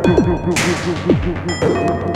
Thank you.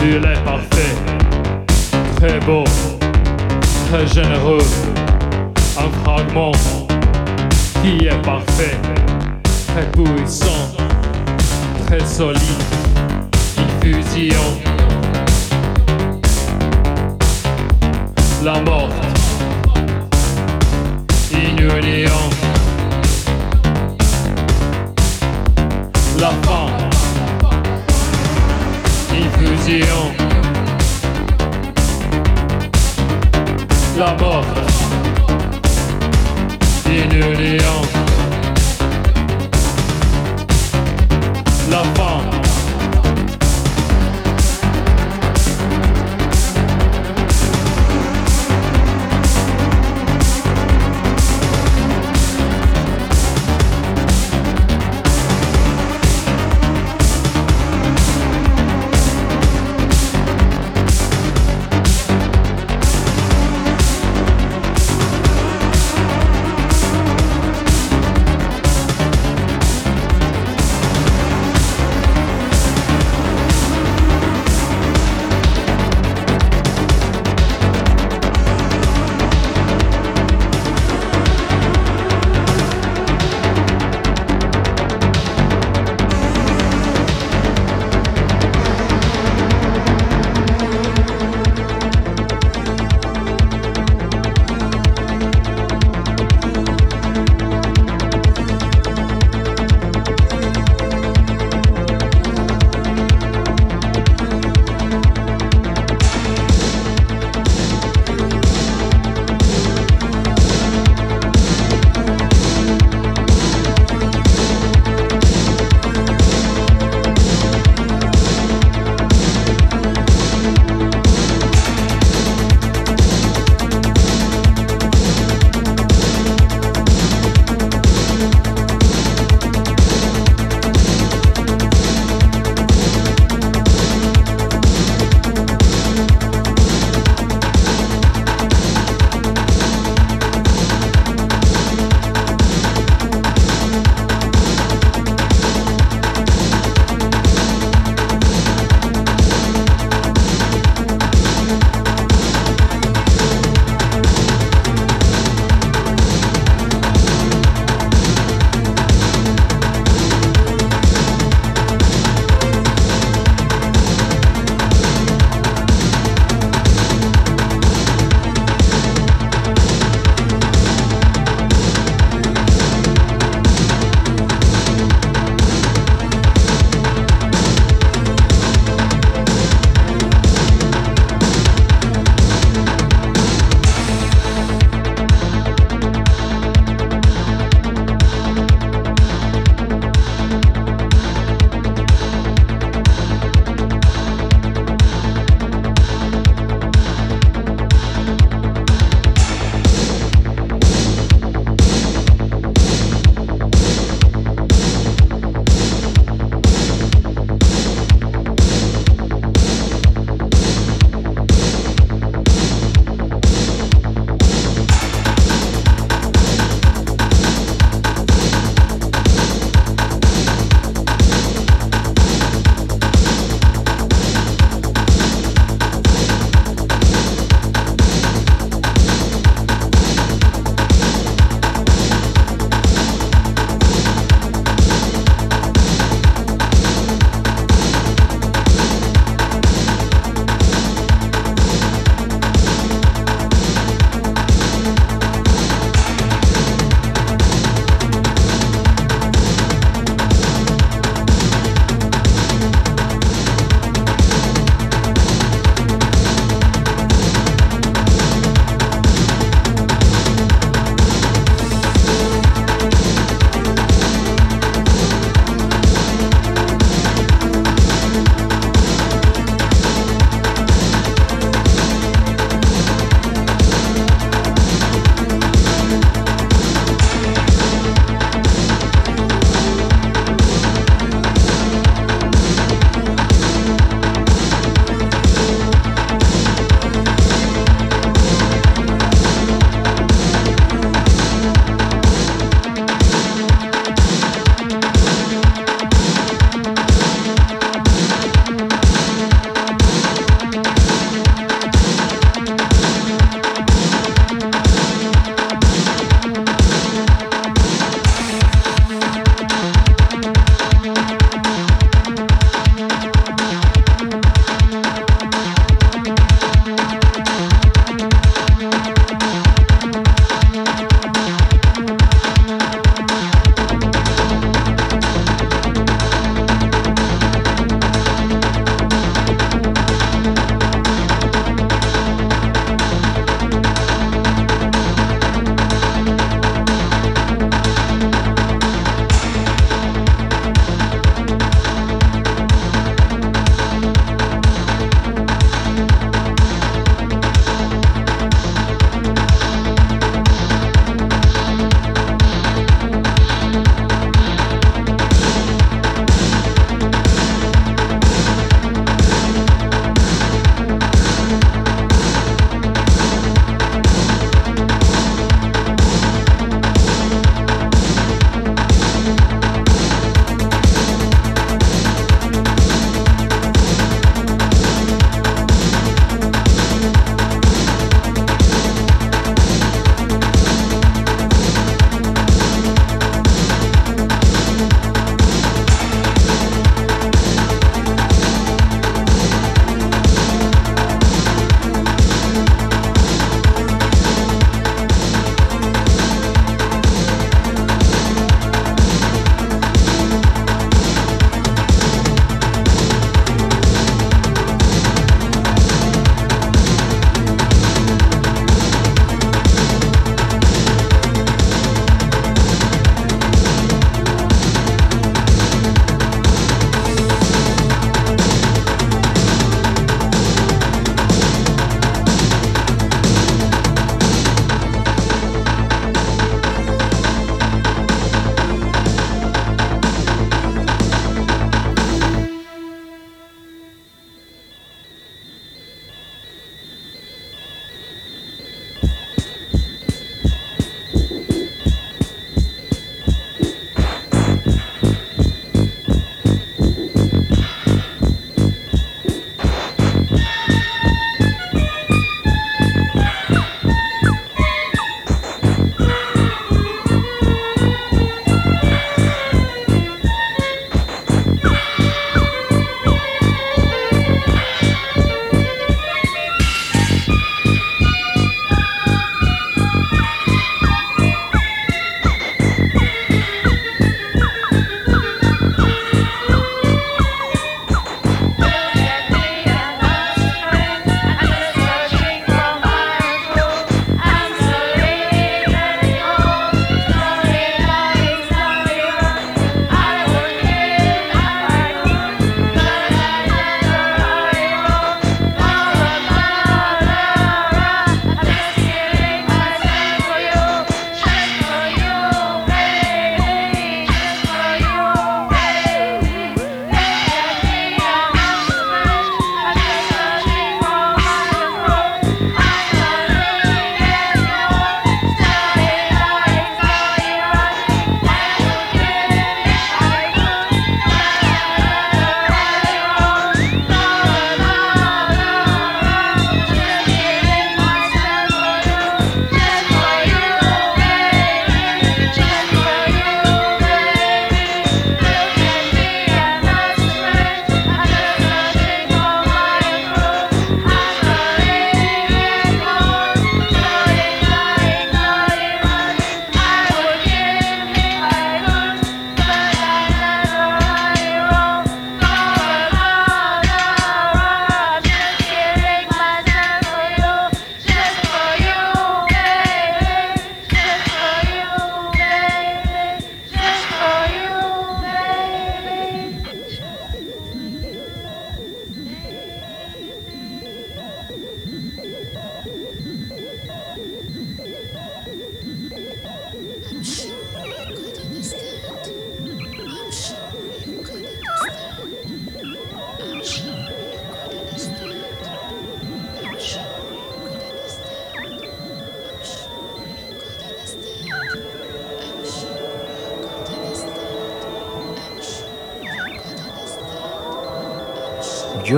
Du lait parfait, très beau, très généreux, un fragment qui est parfait, très puissant, très solide, diffusion, la mort, une union, la fin si. La mort d'une lion. La femme.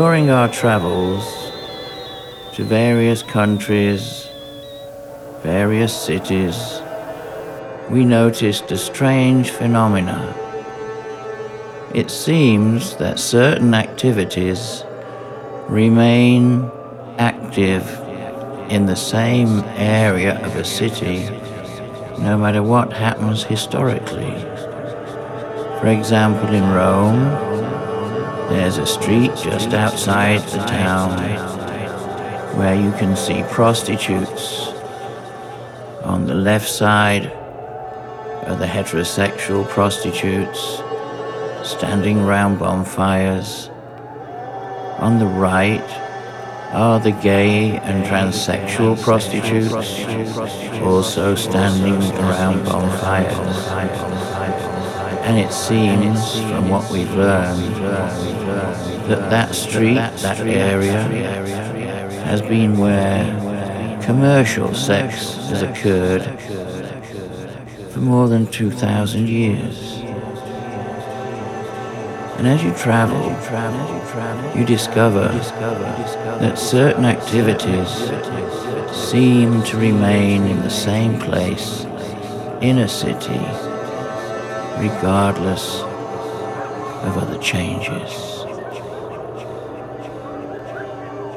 During our travels to various countries, various cities, we noticed a strange phenomena. It seems that certain activities remain active in the same area of a city no matter what happens historically. For example, in Rome, there's a street just outside the town where you can see prostitutes. On the left side are the heterosexual prostitutes standing round bonfires. On the right are the gay and transsexual prostitutes also standing around bonfires. And it seems, from what we've learned, that that street, that area, has been where commercial sex has occurred for more than 2,000 years. And as you travel, you discover that certain activities seem to remain in the same place in a city, regardless of other changes.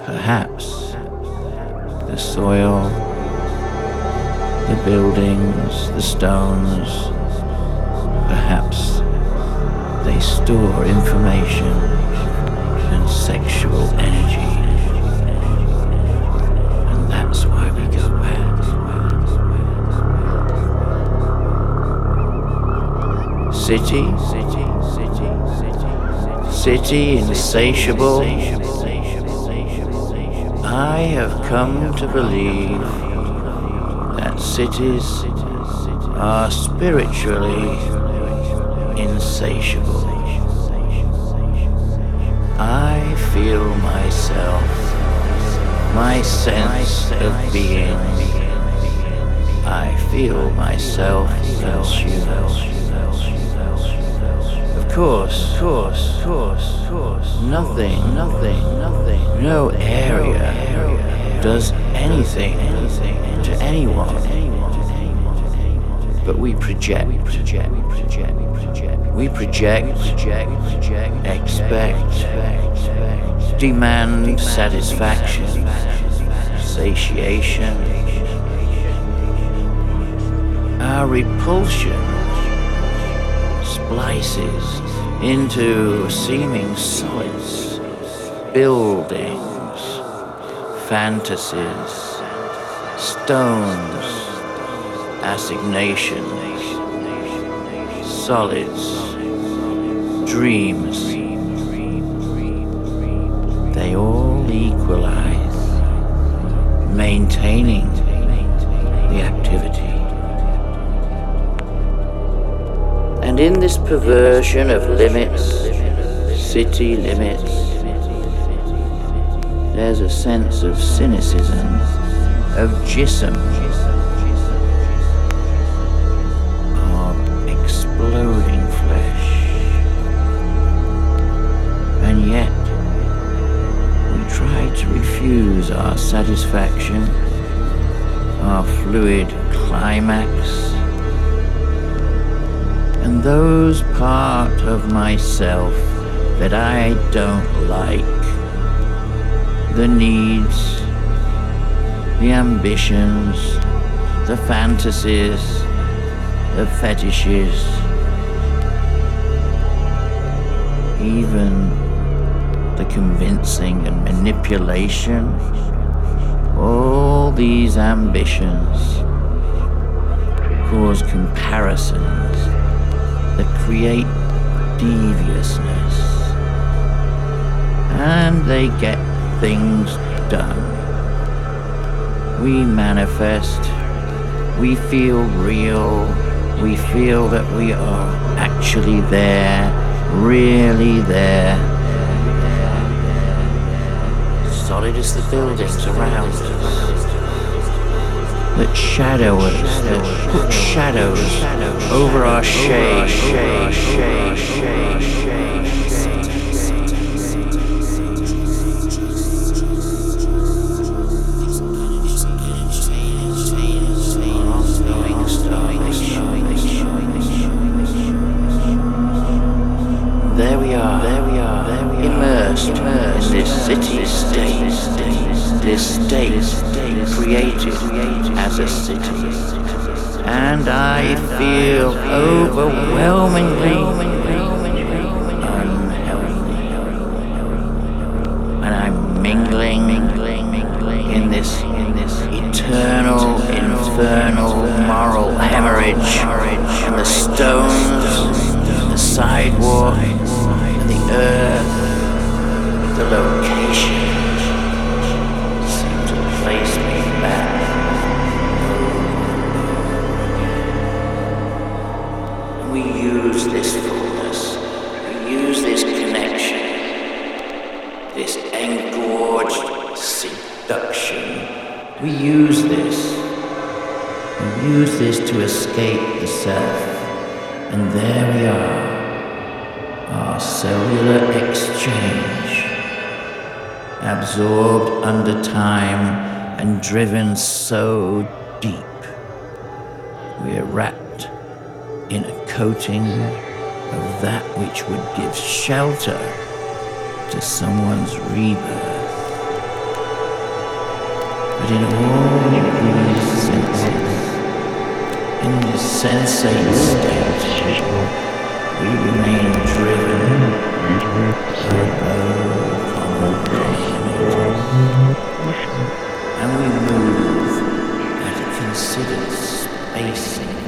Perhaps the soil, the buildings, the stones, perhaps they store information and sexual energy. City, city, city, city, city, insatiable. I have come to believe that cities are spiritually insatiable. I feel myself, my sense of being. I feel myself consumed. Course, course, course, course. Nothing, nothing, nothing. No area does anything, anything to anyone. But we project, we project, we project, we project. We project, project, project, expect, demand satisfaction, satiation. Our repulsion splices into seeming solids, buildings, fantasies, stones, assignations, solids, dreams. They all equalize, maintaining this perversion of limits, city limits, there's a sense of cynicism, of jism, of exploding flesh. And yet, we try to refuse our satisfaction, our fluid climax, those part of myself that I don't like, the needs, the ambitions, the fantasies, the fetishes, even the convincing and manipulation, all these ambitions cause comparisons that create deviousness. And they get things done. We manifest, we feel real, we feel that we are actually there, really there. Solid as the buildings around us that shadow us, that put shadows over our shade. There we are, there we are, immersed in this city state, this state created as a city. And I feel overwhelmingly time and driven so deep. We are wrapped in a coating of that which would give shelter to someone's rebirth. But in all these senses, in this sensate state, we remain driven above. And we move at a considered spacing.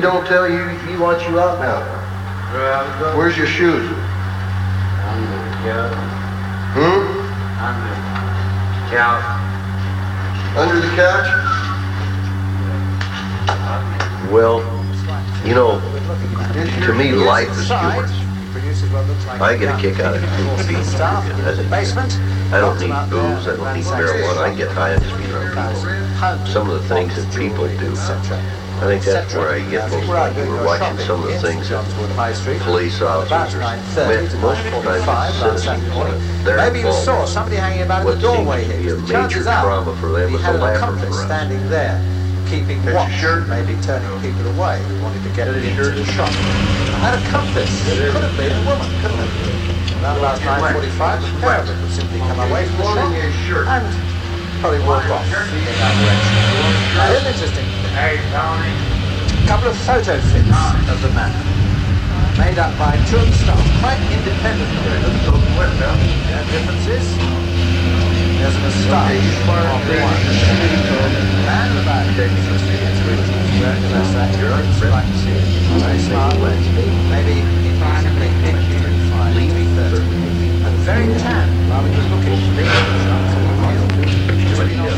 He done told me. Well, he don't tell you, he wants you out now. Where's your shoes? Hmm? Under the couch? Well, you know, to me, life is humorous. I get a kick out of it being I think I don't need booze, I don't need marijuana, I get high just being around people. Some of the things that people do, I think that's where I get most like we were watching some of the things that police officers or men- most of the time it's citizens, they're Maybe you saw involved. somebody hanging about in the doorway seems to be here. a major Chances are trauma for them he is had a an accomplice for standing there, keeping watch, maybe turning people away who wanted to get into the shop. And that accomplice could have been a woman, couldn't it? Around about 9.45, the pair of them would simply come away from the shop shirt. and probably walk off in that direction. Now, here's an interesting thing. A couple of photo fits of the man, made up by two of the staff, quite independently. Yeah, differences. There's a moustache on the one. Of about 60 years wearing a moustache. You'd like to see it. Very smart. Maybe increasingly picky, 25, maybe 30. And very tan, rather good looking. Big shots in the field. Just